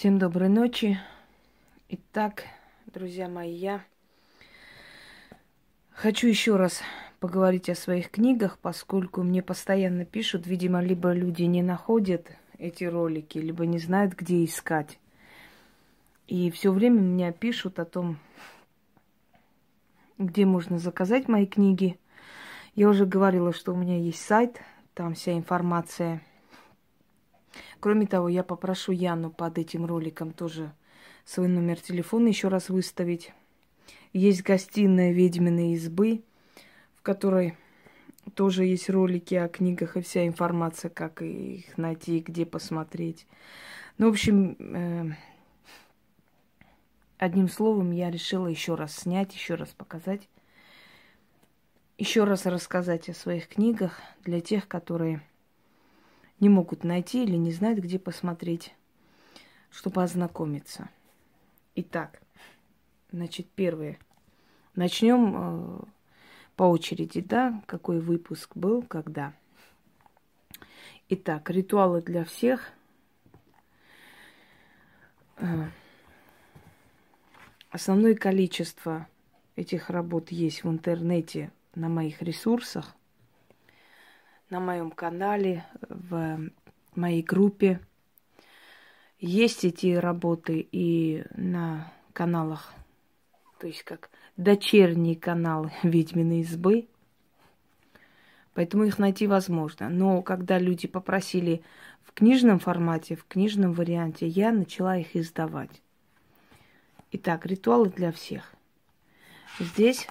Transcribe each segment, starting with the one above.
Всем доброй ночи. Итак, друзья мои, я хочу еще раз поговорить о своих книгах, поскольку мне постоянно пишут, видимо, либо люди не находят эти ролики, либо не знают, где искать. И все время меня пишут о том, где можно заказать мои книги. Я уже говорила, что у меня есть сайт, там вся информация. Кроме того, я попрошу Яну под этим роликом тоже свой номер телефона еще раз выставить. Есть гостиная ведьминой избы, в которой тоже есть ролики о книгах и вся информация, как их найти, где посмотреть. Ну, в общем, э, одним словом, я решила еще раз снять, еще раз показать, еще раз рассказать о своих книгах для тех, которые не могут найти или не знают, где посмотреть, чтобы ознакомиться. Итак, значит, первое. Начнем э, по очереди, да, какой выпуск был, когда. Итак, ритуалы для всех. Э, основное количество этих работ есть в интернете на моих ресурсах на моем канале, в моей группе. Есть эти работы и на каналах, то есть как дочерние каналы Ведьмины избы. Поэтому их найти возможно. Но когда люди попросили в книжном формате, в книжном варианте, я начала их издавать. Итак, ритуалы для всех. Здесь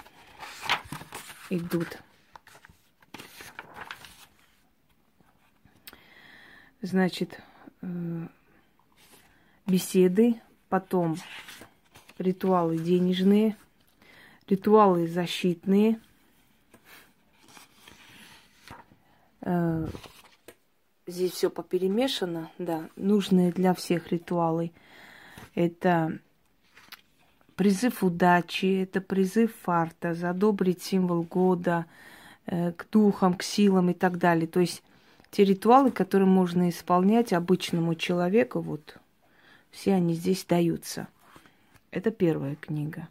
идут значит, э, беседы, потом ритуалы денежные, ритуалы защитные, э, здесь все поперемешано, да, нужные для всех ритуалы. Это призыв удачи, это призыв фарта, задобрить символ года, э, к духам, к силам и так далее. То есть те ритуалы, которые можно исполнять обычному человеку, вот все они здесь даются. Это первая книга.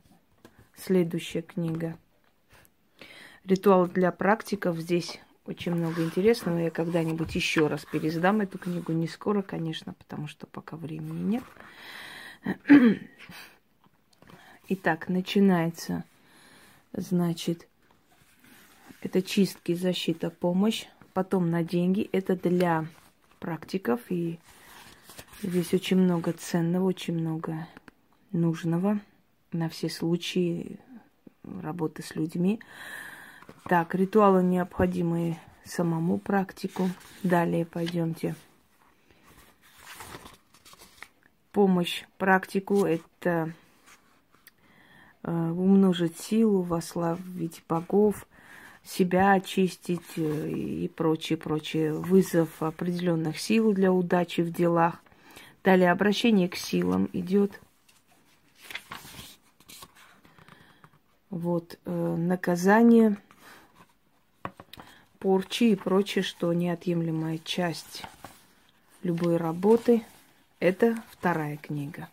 Следующая книга. Ритуал для практиков. Здесь очень много интересного. Я когда-нибудь еще раз пересдам эту книгу. Не скоро, конечно, потому что пока времени нет. Итак, начинается, значит, это чистки, защита, помощь потом на деньги. Это для практиков. И здесь очень много ценного, очень много нужного на все случаи работы с людьми. Так, ритуалы необходимые самому практику. Далее пойдемте. Помощь практику – это э, умножить силу, вославить богов – себя очистить э, и прочее, прочее. Вызов определенных сил для удачи в делах. Далее обращение к силам идет. Вот, э, наказание, порчи и прочее, что неотъемлемая часть любой работы. Это вторая книга.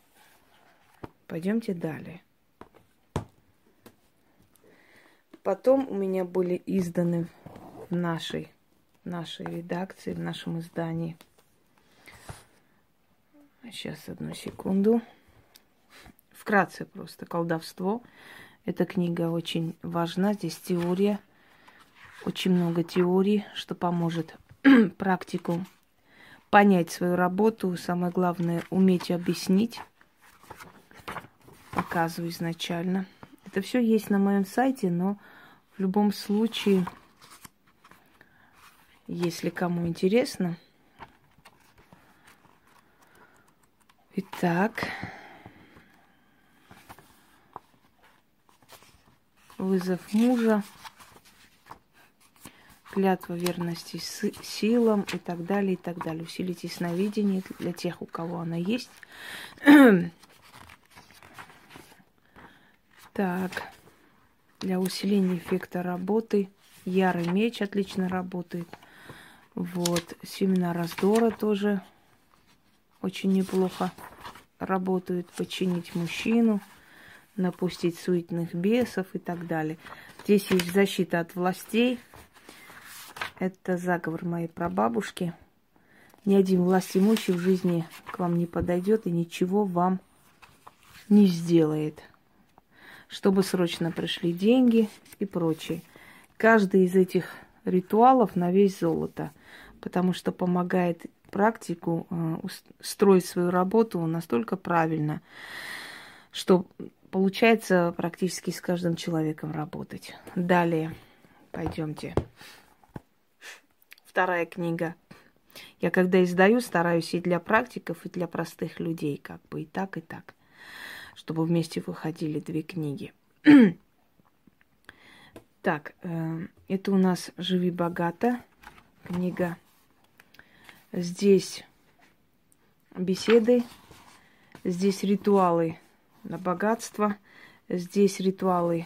Пойдемте далее. Потом у меня были изданы в нашей, нашей редакции, в нашем издании. Сейчас, одну секунду. Вкратце просто колдовство. Эта книга очень важна. Здесь теория. Очень много теорий, что поможет практику понять свою работу. Самое главное, уметь объяснить. Показываю изначально. Это все есть на моем сайте, но в любом случае, если кому интересно. Итак, вызов мужа, клятва верности силам и так далее, и так далее. Усилите сновидение для тех, у кого она есть. так для усиления эффекта работы. Ярый меч отлично работает. Вот, семена раздора тоже очень неплохо работают, подчинить мужчину, напустить суетных бесов и так далее. Здесь есть защита от властей. Это заговор моей прабабушки. Ни один власть имущий в жизни к вам не подойдет и ничего вам не сделает. Чтобы срочно пришли деньги и прочее. Каждый из этих ритуалов на весь золото, потому что помогает практику э, строить свою работу настолько правильно, что получается практически с каждым человеком работать. Далее, пойдемте. Вторая книга. Я когда издаю, стараюсь и для практиков, и для простых людей, как бы и так, и так, чтобы вместе выходили две книги. так, э, это у нас «Живи богато» книга. Здесь беседы, здесь ритуалы на богатство. Здесь ритуалы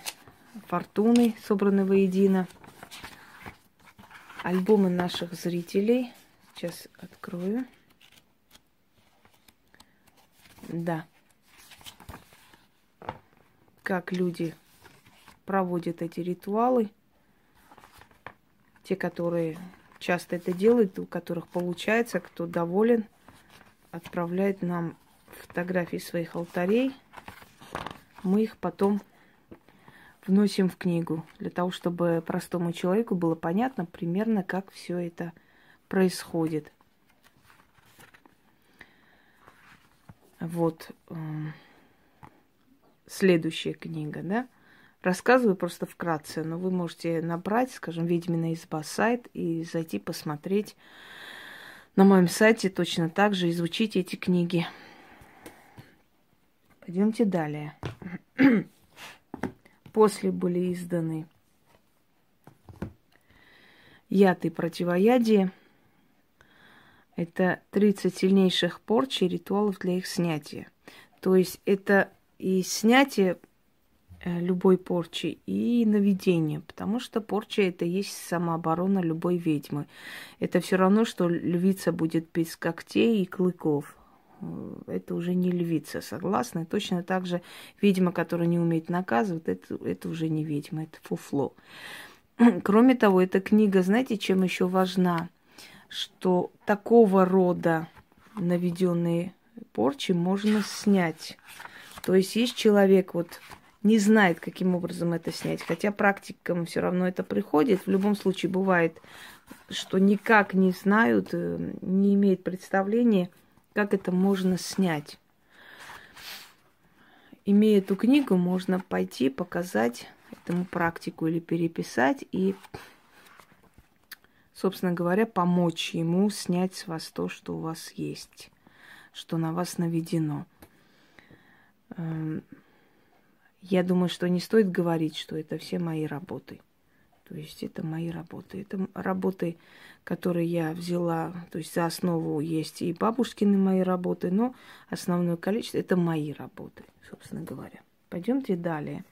фортуны, собраны воедино. Альбомы наших зрителей. Сейчас открою. Да. Как люди проводят эти ритуалы. Те, которые часто это делают, у которых получается, кто доволен, отправляет нам фотографии своих алтарей – мы их потом вносим в книгу, для того, чтобы простому человеку было понятно примерно, как все это происходит. Вот эм, следующая книга, да? Рассказываю просто вкратце, но вы можете набрать, скажем, «Ведьмина изба» сайт и зайти посмотреть на моем сайте точно так же, изучить эти книги. Пойдемте далее. После были изданы яд и противоядие. Это 30 сильнейших порч и ритуалов для их снятия. То есть это и снятие э, любой порчи и наведение, потому что порча это есть самооборона любой ведьмы. Это все равно, что львица будет без когтей и клыков. Э, это уже не львица, согласна? Точно так же ведьма, которая не умеет наказывать, это, это уже не ведьма, это фуфло. Кроме того, эта книга, знаете, чем еще важна? Что такого рода наведенные порчи можно снять. То есть есть человек, вот не знает, каким образом это снять, хотя практикам все равно это приходит. В любом случае бывает, что никак не знают, э, не имеют представления, как это можно снять. Имея эту книгу, можно пойти показать этому практику или переписать и, собственно говоря, помочь ему снять с вас то, что у вас есть, что на вас наведено. Эм, я думаю, что не стоит говорить, что это все мои работы. То есть это мои работы. Это работы, которые я взяла, то есть за основу есть и бабушкины мои работы, но основное количество это мои работы, собственно говоря. Пойдемте далее.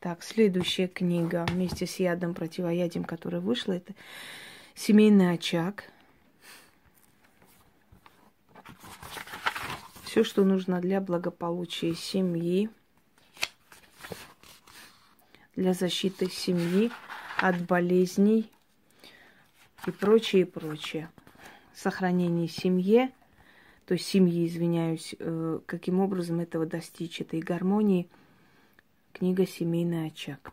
Так, следующая книга вместе с ядом, противоядием, которая вышла, это «Семейный очаг». Все, что нужно для благополучия семьи, для защиты семьи – от болезней и прочее, прочее. Сохранение семьи, то есть семьи, извиняюсь, э, каким образом этого достичь, этой гармонии. Книга «Семейный очаг».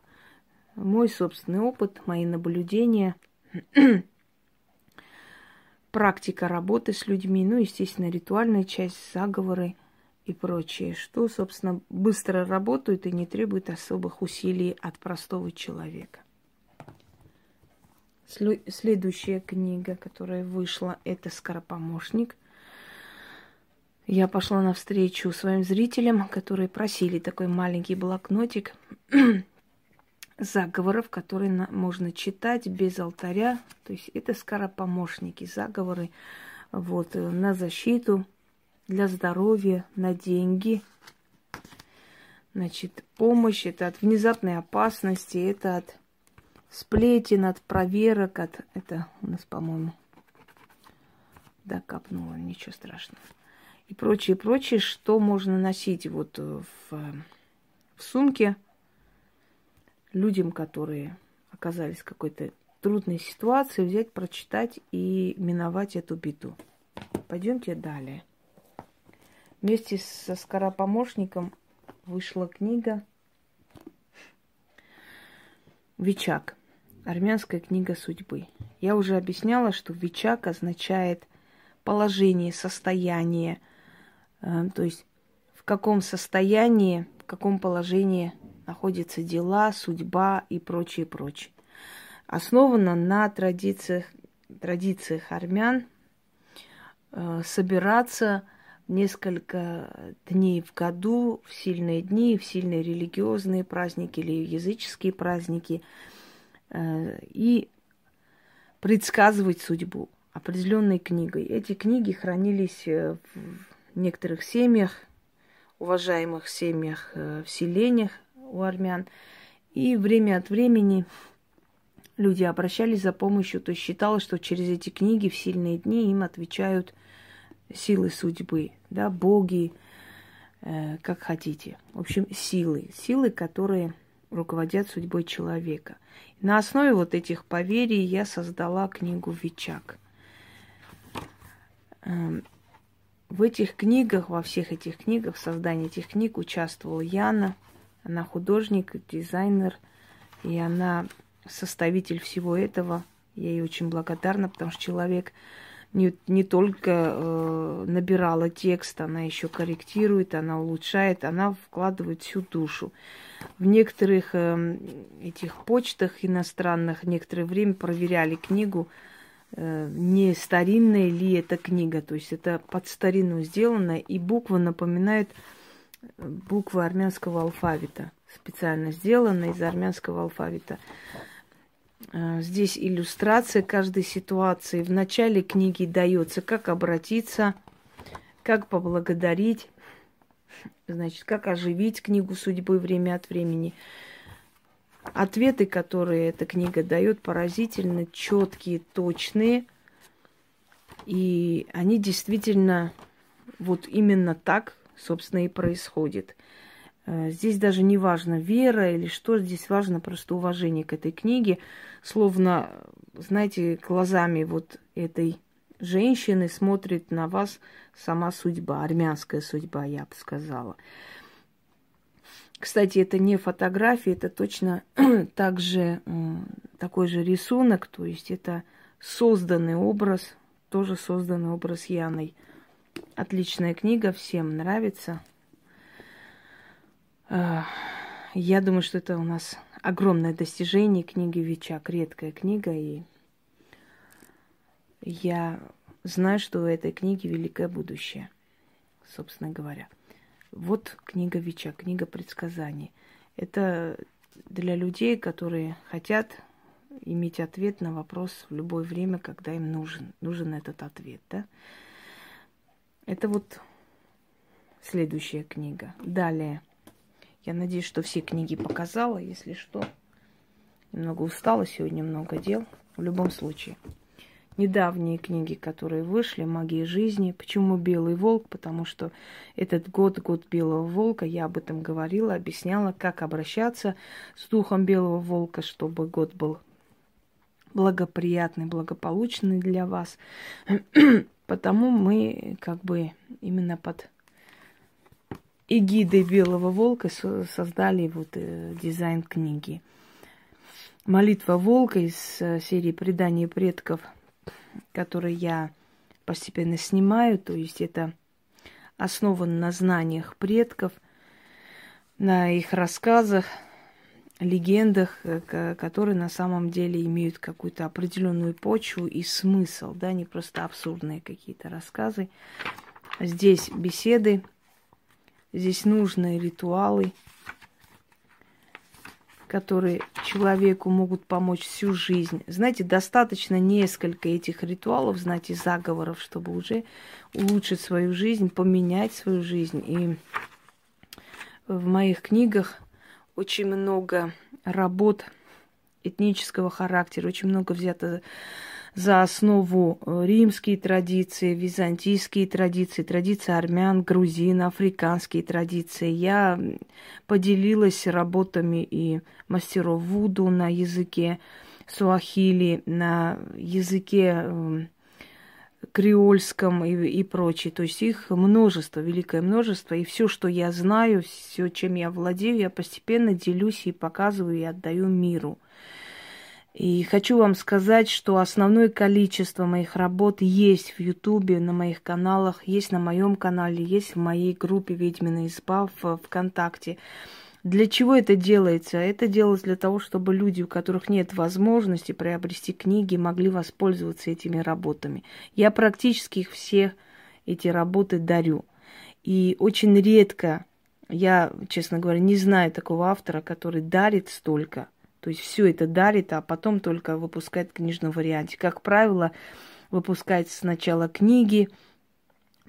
Мой собственный опыт, мои наблюдения, практика работы с людьми, ну, естественно, ритуальная часть, заговоры и прочее, что, собственно, быстро работают и не требует особых усилий от простого человека. Следующая книга, которая вышла, это «Скоропомощник». Я пошла навстречу своим зрителям, которые просили такой маленький блокнотик заговоров, которые можно читать без алтаря. То есть это скоропомощники, заговоры вот, э, на защиту, для здоровья, на деньги. Значит, помощь это от внезапной опасности, это от сплетен, от проверок, от... Это у нас, по-моему, да, капнуло, ничего страшного. и прочее, прочее, что можно носить вот в, в сумке людям, которые оказались в какой-то трудной ситуации, взять, прочитать и миновать эту беду. Пойдемте далее. Вместе со скоропомощником вышла книга Вичак. Армянская книга судьбы. Я уже объясняла, что Вичак означает положение, состояние, э, то есть в каком состоянии, в каком положении находятся дела, судьба и прочее, прочее. Основана на традициях, традициях армян э, собираться несколько дней в году, в сильные дни, в сильные религиозные праздники или языческие праздники, э, и предсказывать судьбу определенной книгой. Эти книги хранились э, в некоторых семьях, уважаемых семьях, э, в селениях у армян. И время от времени люди обращались за помощью, то есть считалось, что через эти книги в сильные дни им отвечают – силы судьбы, да, боги, э, как хотите. В общем, силы, силы, которые руководят судьбой человека. На основе вот этих поверий я создала книгу Вичак. Эм, в этих книгах, во всех этих книгах, в создании этих книг участвовала Яна. Она художник, дизайнер, и она составитель всего этого. Я ей очень благодарна, потому что человек не, не только э, набирала текст, она еще корректирует, она улучшает, она вкладывает всю душу. В некоторых э, этих почтах иностранных некоторое время проверяли книгу, э, не старинная ли эта книга, то есть это под старину сделано, и буква напоминает э, буквы армянского алфавита, специально сделана из армянского алфавита. Э, здесь иллюстрация каждой ситуации. В начале книги дается, как обратиться, как поблагодарить, значит, как оживить книгу судьбы время от времени. Ответы, которые эта книга дает, поразительно четкие, точные. И они действительно вот именно так, собственно, и происходит. Э, здесь даже не важно вера или что, здесь важно просто уважение к этой книге. Словно, знаете, глазами вот этой женщины смотрит на вас сама судьба, армянская судьба, я бы сказала. Кстати, это не фотография, это точно также такой же рисунок, то есть это созданный образ, тоже созданный образ Яной. Отличная книга, всем нравится. Я думаю, что это у нас огромное достижение книги Вичак, редкая книга, и я знаю, что у этой книги великое будущее, собственно говоря. Вот книга Вичак, книга предсказаний. Это для людей, которые хотят иметь ответ на вопрос в любое время, когда им нужен, нужен этот ответ, да? Это вот следующая книга. Далее – я надеюсь, что все книги показала. Если что, немного устала сегодня, много дел. В любом случае. Недавние книги, которые вышли, «Магия жизни». Почему «Белый волк»? Потому что этот год, год Белого волка, я об этом говорила, объясняла, как обращаться с духом Белого волка, чтобы год был благоприятный, благополучный для вас. Потому мы как бы именно под эгидой Белого Волка создали вот э, дизайн книги. Молитва Волка из э, серии «Предания предков», которую я постепенно снимаю, то есть это основано на знаниях предков, на их рассказах, легендах, э, которые на самом деле имеют какую-то определенную почву и смысл, да, не просто абсурдные какие-то рассказы. Здесь беседы Здесь нужны ритуалы, которые человеку могут помочь всю жизнь. Знаете, достаточно несколько этих ритуалов, знаете, заговоров, чтобы уже улучшить свою жизнь, поменять свою жизнь. И в моих книгах очень много работ этнического характера, очень много взято за основу э, римские традиции, византийские традиции, традиции армян, грузин, африканские традиции. Я поделилась работами и мастеров Вуду на языке суахили, на языке эм, креольском и, и прочее. То есть их множество, великое множество. И все, что я знаю, все, чем я владею, я постепенно делюсь и показываю, и отдаю миру. И хочу вам сказать, что основное количество моих работ есть в Ютубе, на моих каналах, есть на моем канале, есть в моей группе «Ведьмина изба» в ВКонтакте. Для чего это делается? Это делается для того, чтобы люди, у которых нет возможности приобрести книги, могли воспользоваться этими работами. Я практически их все эти работы дарю. И очень редко, я, честно говоря, не знаю такого автора, который дарит столько. То есть все это дарит, а потом только выпускает в книжном варианте. Как правило, выпускает сначала книги,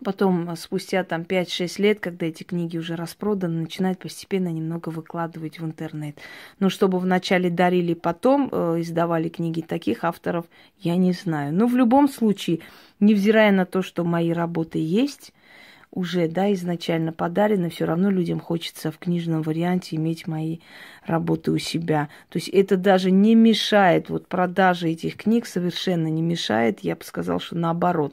Потом, а, спустя там 5-6 лет, когда эти книги уже распроданы, начинает постепенно немного выкладывать в интернет. Но чтобы вначале дарили, потом э, издавали книги таких авторов, я не знаю. Но в любом случае, невзирая на то, что мои работы есть, уже, да, изначально подарены, все равно людям хочется в книжном варианте иметь мои работы у себя. То есть это даже не мешает, вот продажа этих книг совершенно не мешает, я бы сказала, что наоборот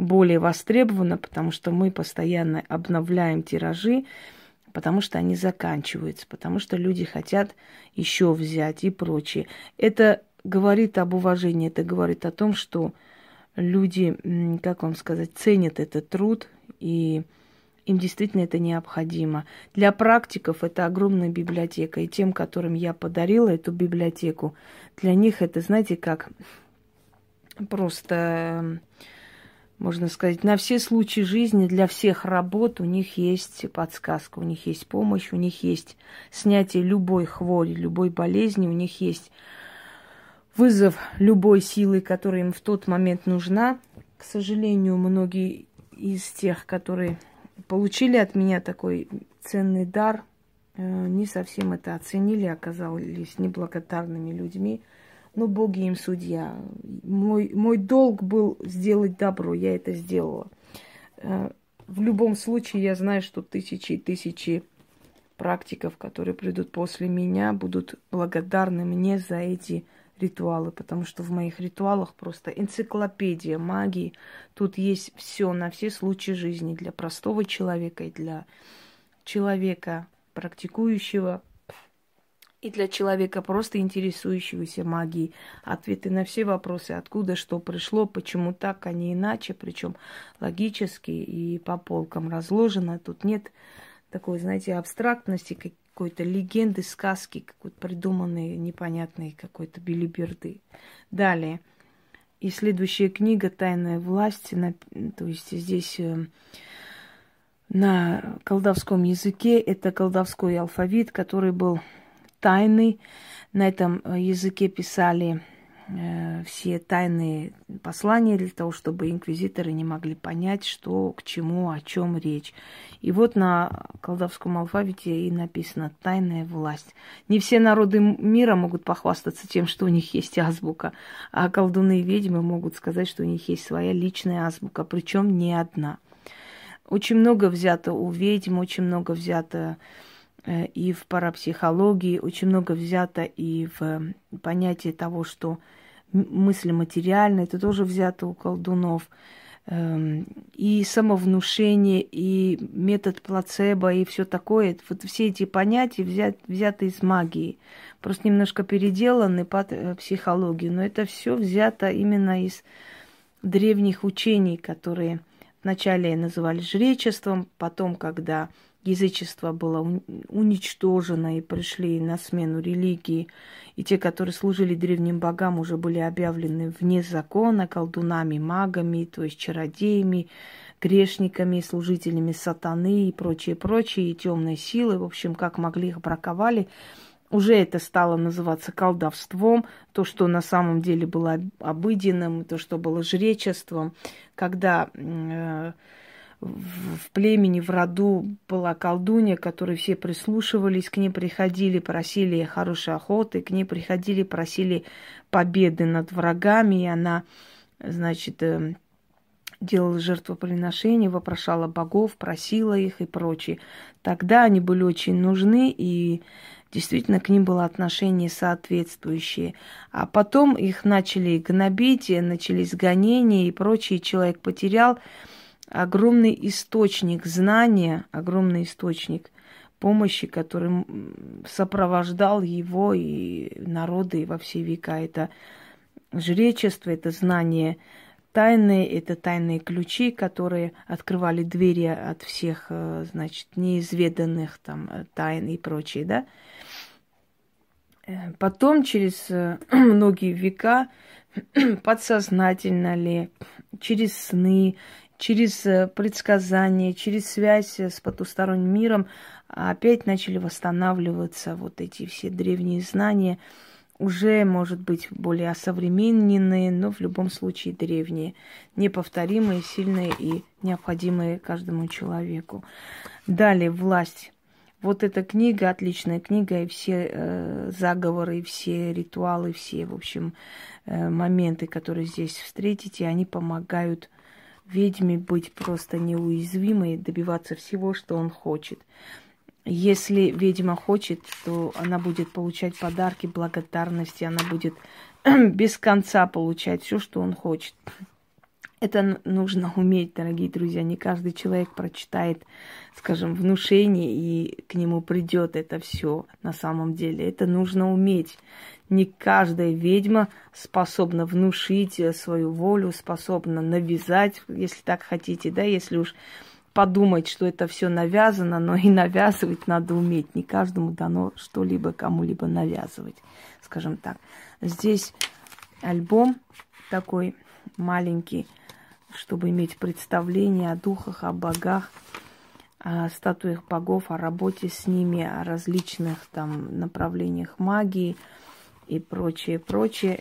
более востребована, потому что мы постоянно обновляем тиражи, потому что они заканчиваются, потому что люди хотят еще взять и прочее. Это говорит об уважении, это говорит о том, что люди, как вам сказать, ценят этот труд, и им действительно это необходимо. Для практиков это огромная библиотека, и тем, которым я подарила эту библиотеку, для них это, знаете, как просто можно сказать, на все случаи жизни, для всех работ у них есть подсказка, у них есть помощь, у них есть снятие любой хвори, любой болезни, у них есть вызов любой силы, которая им в тот момент нужна. К сожалению, многие из тех, которые получили от меня такой ценный дар, э, не совсем это оценили, оказались неблагодарными людьми но ну, боги им судья. Мой, мой долг был сделать добро, я это сделала. Э, в любом случае, я знаю, что тысячи и тысячи практиков, которые придут после меня, будут благодарны мне за эти ритуалы, потому что в моих ритуалах просто энциклопедия магии. Тут есть все на все случаи жизни для простого человека и для человека практикующего, и для человека, просто интересующегося магией. Ответы на все вопросы, откуда что пришло, почему так, а не иначе, причем логически и по полкам разложено. Тут нет такой, знаете, абстрактности, какой-то легенды, сказки, какой-то придуманной, непонятной какой-то билиберды. Далее. И следующая книга «Тайная власть», то есть здесь э, на колдовском языке, это колдовской алфавит, который был тайны. На этом э, языке писали э, все тайные послания для того, чтобы инквизиторы не могли понять, что к чему, о чем речь. И вот на колдовском алфавите и написано «тайная власть». Не все народы мира могут похвастаться тем, что у них есть азбука, а колдуны и ведьмы могут сказать, что у них есть своя личная азбука, причем не одна. Очень много взято у ведьм, очень много взято и в парапсихологии очень много взято и в понятие того, что мысли материальные, это тоже взято у колдунов. Эм, и самовнушение, и метод плацебо, и все такое. Вот все эти понятия взят, взяты из магии. Просто немножко переделаны под э, психологию. Но это все взято именно из древних учений, которые вначале называли жречеством, потом, когда язычество было уничтожено и пришли на смену религии. И те, которые служили древним богам, уже были объявлены вне закона колдунами, магами, то есть чародеями, грешниками, служителями сатаны и прочее, прочее, и темной силы. В общем, как могли их браковали. Уже это стало называться колдовством, то, что на самом деле было обыденным, то, что было жречеством, когда э, в племени, в роду была колдунья, которой все прислушивались, к ней приходили, просили хорошей охоты, к ней приходили, просили победы над врагами, и она, значит, э, делала жертвоприношения, вопрошала богов, просила их и прочее. Тогда они были очень нужны, и действительно к ним было отношение соответствующее. А потом их начали гнобить, начались гонения и прочее. Человек потерял огромный источник знания, огромный источник помощи, который сопровождал его и народы во все века. Это жречество, это знание тайны, это тайные ключи, которые открывали двери от всех, э, значит, неизведанных там э, тайн и прочее, да. Э, потом, через многие века, подсознательно ли, через сны, через предсказания, через связь с потусторонним миром, опять начали восстанавливаться вот эти все древние знания – уже, может быть, более осовремененные, но в любом случае древние, неповторимые, сильные и необходимые каждому человеку. Далее власть. Вот эта книга, отличная книга, и все э, заговоры, и все ритуалы, все, в общем, э, моменты, которые здесь встретите, они помогают ведьме быть просто неуязвимой, добиваться всего, что он хочет. Если ведьма хочет, то она будет получать подарки, благодарности, она будет без конца получать все, что он хочет. Это нужно уметь, дорогие друзья. Не каждый человек прочитает, скажем, внушение и к нему придет это все на самом деле. Это нужно уметь. Не каждая ведьма способна внушить свою волю, способна навязать, если так хотите, да, если уж подумать, что это все навязано, но и навязывать надо уметь. Не каждому дано что-либо кому-либо навязывать, скажем так. Здесь альбом такой маленький, чтобы иметь представление о духах, о богах, о статуях богов, о работе с ними, о различных там направлениях магии и прочее, прочее.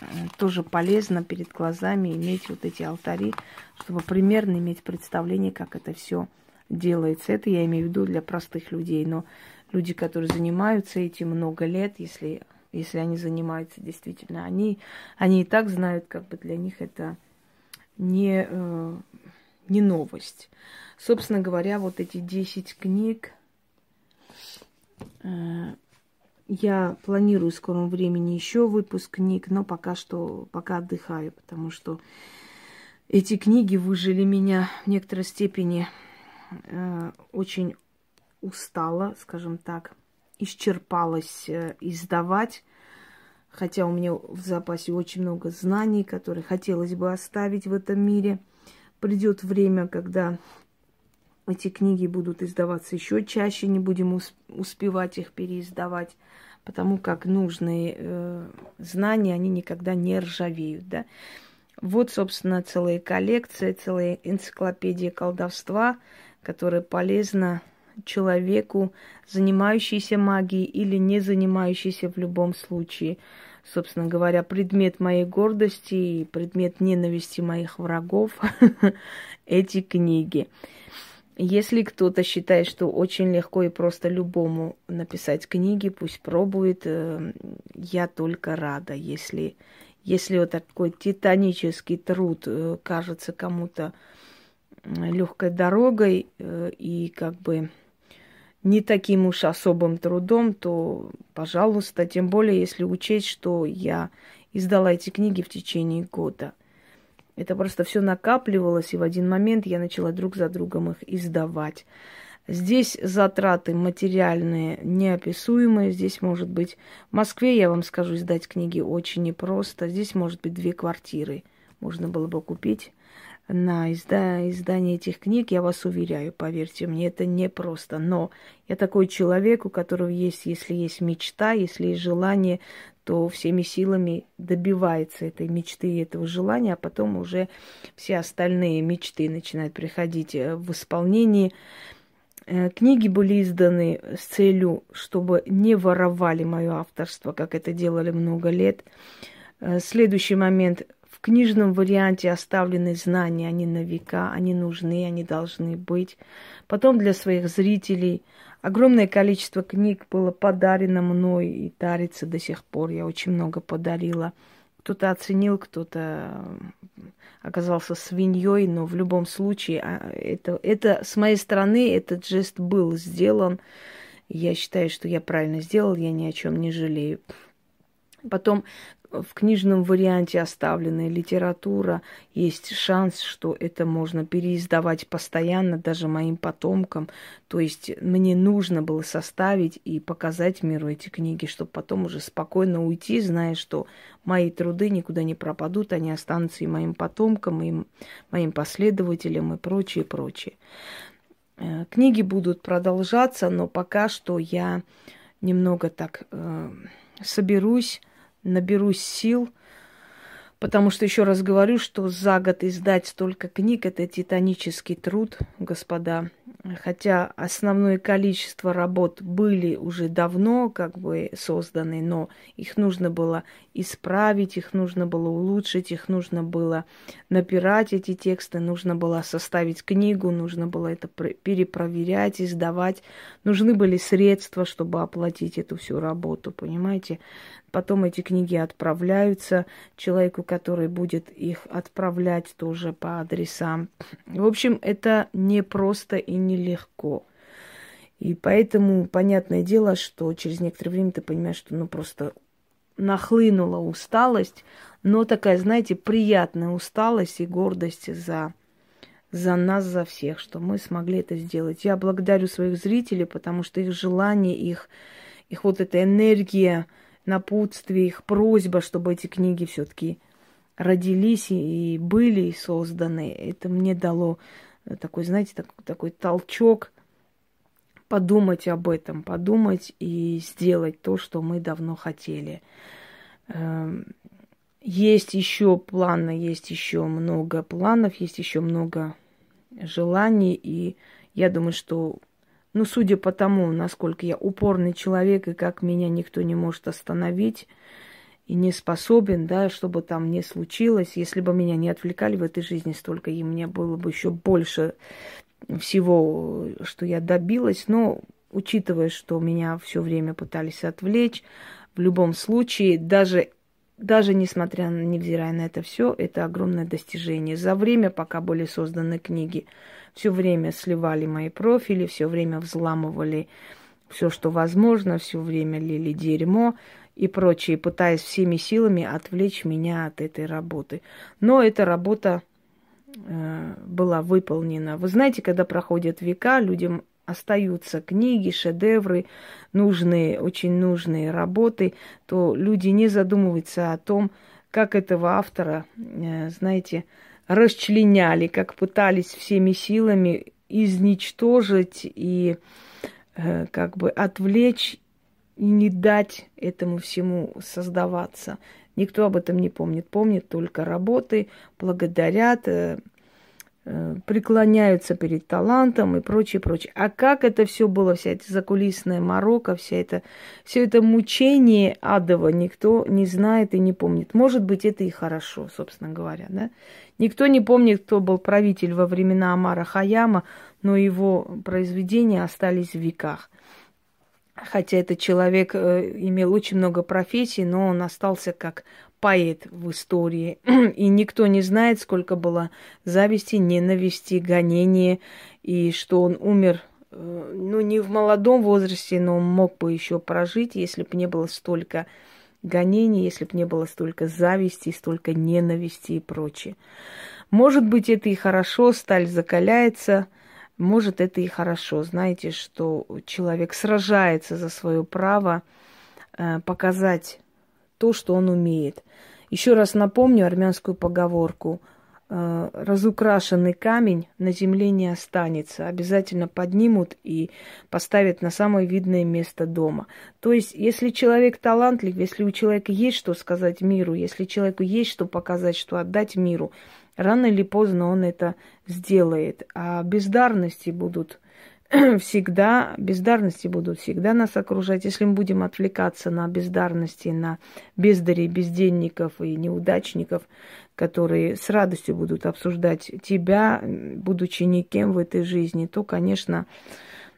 Э, тоже полезно перед глазами иметь вот эти алтари, чтобы примерно иметь представление, как это все делается. Это я имею в виду для простых людей, но люди, которые занимаются этим много лет, если, если они занимаются действительно, они, они и так знают, как бы для них это не, э, не новость. Собственно говоря, вот эти 10 книг э, я планирую в скором времени еще выпуск книг, но пока что, пока отдыхаю, потому что эти книги выжили меня в некоторой степени э, очень устала, скажем так, исчерпалась э, издавать, хотя у меня в запасе очень много знаний, которые хотелось бы оставить в этом мире. Придет время, когда эти книги будут издаваться еще чаще, не будем успевать их переиздавать потому как нужные э, знания, они никогда не ржавеют, да. Вот, собственно, целая коллекция, целая энциклопедия колдовства, которая полезна человеку, занимающийся магией или не занимающийся в любом случае. Собственно говоря, предмет моей гордости и предмет ненависти моих врагов – эти книги. Если кто-то считает, что очень легко и просто любому написать книги, пусть пробует. Э, я только рада, если, если вот такой титанический труд э, кажется кому-то легкой дорогой э, и как бы не таким уж особым трудом, то, пожалуйста, тем более, если учесть, что я издала эти книги в течение года – это просто все накапливалось, и в один момент я начала друг за другом их издавать. Здесь затраты материальные неописуемые. Здесь может быть... В Москве, я вам скажу, издать книги очень непросто. Здесь может быть две квартиры. Можно было бы купить на изда... издание этих книг, я вас уверяю, поверьте мне, это непросто. Но я такой человек, у которого есть, если есть мечта, если есть желание, то всеми силами добивается этой мечты и этого желания, а потом уже все остальные мечты начинают приходить э, в исполнение. Э, книги были изданы с целью, чтобы не воровали мое авторство, как это делали много лет. Э, следующий момент. В книжном варианте оставлены знания, они на века, они нужны, они должны быть. Потом для своих зрителей огромное количество книг было подарено мной и дарится до сих пор. Я очень много подарила. Кто-то оценил, кто-то оказался свиньей, но в любом случае а, это, это с моей стороны этот жест был сделан. Я считаю, что я правильно сделал, я ни о чем не жалею. Потом в книжном варианте оставленная литература, есть шанс, что это можно переиздавать постоянно даже моим потомкам. То есть мне нужно было составить и показать миру эти книги, чтобы потом уже спокойно уйти, зная, что мои труды никуда не пропадут, они останутся и моим потомкам, и моим последователям, и прочее, прочее. Э, книги будут продолжаться, но пока что я немного так э, соберусь, наберусь сил, потому что еще раз говорю, что за год издать столько книг это титанический труд, господа. Хотя основное количество работ были уже давно как бы созданы, но их нужно было исправить, их нужно было улучшить, их нужно было напирать эти тексты, нужно было составить книгу, нужно было это перепроверять, издавать. Нужны были средства, чтобы оплатить эту всю работу, понимаете? Потом эти книги отправляются человеку, который будет их отправлять тоже по адресам. В общем, это не просто и нелегко. И поэтому понятное дело, что через некоторое время ты понимаешь, что ну просто нахлынула усталость, но такая, знаете, приятная усталость и гордость за, за нас, за всех, что мы смогли это сделать. Я благодарю своих зрителей, потому что их желание, их, их вот эта энергия, напутствие, их просьба, чтобы эти книги все-таки родились и были созданы. Это мне дало такой, знаете, так, такой толчок подумать об этом, подумать и сделать то, что мы давно хотели. Эм, есть еще планы, есть еще много планов, есть еще много желаний, и я думаю, что ну, судя по тому, насколько я упорный человек и как меня никто не может остановить и не способен, да, чтобы там не случилось, если бы меня не отвлекали в этой жизни столько, и мне было бы еще больше всего, что я добилась, но учитывая, что меня все время пытались отвлечь, в любом случае, даже даже несмотря на, невзирая на это все, это огромное достижение. За время, пока были созданы книги, все время сливали мои профили, все время взламывали все, что возможно, все время лили дерьмо и прочее, пытаясь всеми силами отвлечь меня от этой работы. Но эта работа э, была выполнена. Вы знаете, когда проходят века, людям остаются книги, шедевры, нужные, очень нужные работы, то люди не задумываются о том, как этого автора, э, знаете, расчленяли, как пытались всеми силами изничтожить и э, как бы отвлечь и не дать этому всему создаваться. Никто об этом не помнит. Помнит только работы, благодарят, э, Э, преклоняются перед талантом и прочее, прочее. А как это все было, вся эта закулисная морока, вся это, все это мучение адово никто не знает и не помнит. Может быть, это и хорошо, собственно говоря, да? Никто не помнит, кто был правитель во времена Амара Хаяма, но его произведения остались в веках. Хотя этот человек э, имел очень много профессий, но он остался как поэт в истории. И никто не знает, сколько было зависти, ненависти, гонения, и что он умер, э, ну, не в молодом возрасте, но он мог бы еще прожить, если бы не было столько гонений, если бы не было столько зависти, столько ненависти и прочее. Может быть, это и хорошо, сталь закаляется, может, это и хорошо. Знаете, что человек сражается за свое право э, показать то, что он умеет. Еще раз напомню армянскую поговорку. «Э, разукрашенный камень на земле не останется. Обязательно поднимут и поставят на самое видное место дома. То есть, если человек талантлив, если у человека есть что сказать миру, если человеку есть что показать, что отдать миру, рано или поздно он это сделает. А бездарности будут всегда, бездарности будут всегда нас окружать. Если мы будем отвлекаться на бездарности, на бездарей, безденников и неудачников, которые с радостью будут обсуждать тебя, будучи никем в этой жизни, то, конечно,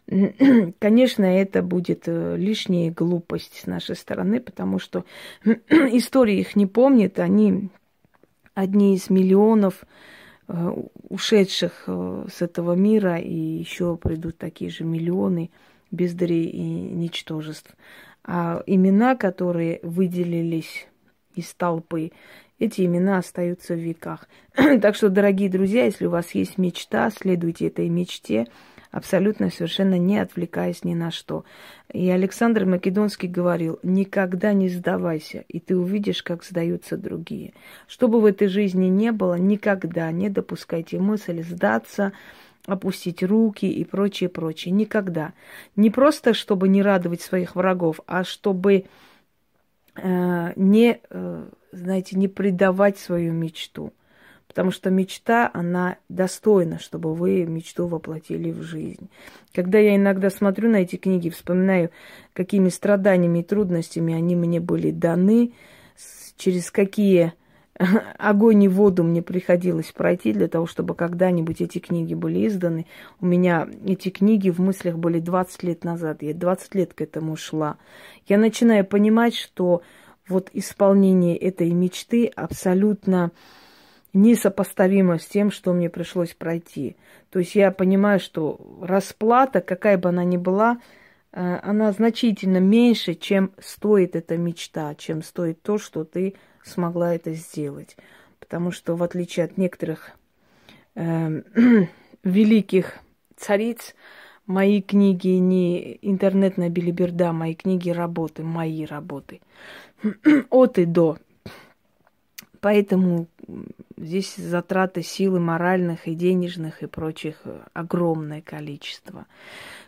конечно, это будет э, лишняя глупость с нашей стороны, потому что история их не помнит, они одни из миллионов э, ушедших э, с этого мира, и еще придут такие же миллионы бездарей и ничтожеств. А имена, которые выделились из толпы, эти имена остаются в веках. так что, дорогие друзья, если у вас есть мечта, следуйте этой мечте, абсолютно совершенно не отвлекаясь ни на что. И Александр Македонский говорил, никогда не сдавайся, и ты увидишь, как сдаются другие. Что бы в этой жизни не было, никогда не допускайте мысль сдаться, опустить руки и прочее, прочее. Никогда. Не просто, чтобы не радовать своих врагов, а чтобы э, не, э, знаете, не предавать свою мечту. Потому что мечта, она достойна, чтобы вы мечту воплотили в жизнь. Когда я иногда смотрю на эти книги, вспоминаю, какими страданиями и трудностями они мне были даны, через какие огонь и воду мне приходилось пройти для того, чтобы когда-нибудь эти книги были изданы. У меня эти книги в мыслях были 20 лет назад. Я 20 лет к этому шла. Я начинаю понимать, что вот исполнение этой мечты абсолютно несопоставимо с тем, что мне пришлось пройти. То есть я понимаю, что расплата, какая бы она ни была, э, она значительно меньше, чем стоит эта мечта, чем стоит то, что ты смогла это сделать. Потому что в отличие от некоторых э, великих цариц, мои книги не интернетная билиберда, мои книги работы, мои работы. От и до. Поэтому здесь затраты силы моральных и денежных и прочих э, огромное количество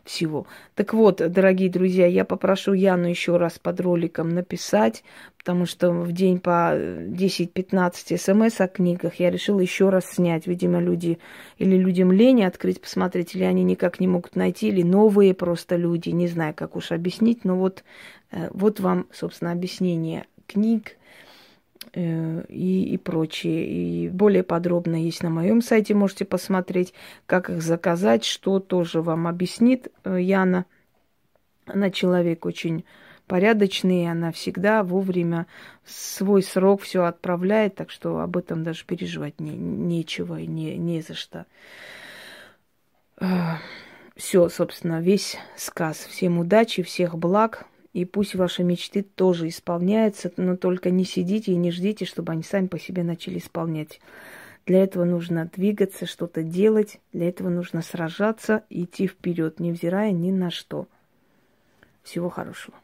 всего. Так вот, дорогие друзья, я попрошу Яну еще раз под роликом написать, потому что в день по 10-15 смс о книгах я решила еще раз снять. Видимо, люди или людям лень открыть, посмотреть, или они никак не могут найти, или новые просто люди, не знаю, как уж объяснить, но вот, э, вот вам, собственно, объяснение книг, Э, и, и прочее. И более подробно есть на моем сайте, можете посмотреть, как их заказать, что тоже вам объяснит э, Яна. Она человек очень порядочный, она всегда вовремя свой срок все отправляет, так что об этом даже переживать не, нечего и не, не за что. Э, все, собственно, весь сказ. Всем удачи, всех благ. И пусть ваши мечты тоже исполняются, но только не сидите и не ждите, чтобы они сами по себе начали исполнять. Для этого нужно двигаться, что-то делать, для этого нужно сражаться, идти вперед, невзирая ни на что. Всего хорошего.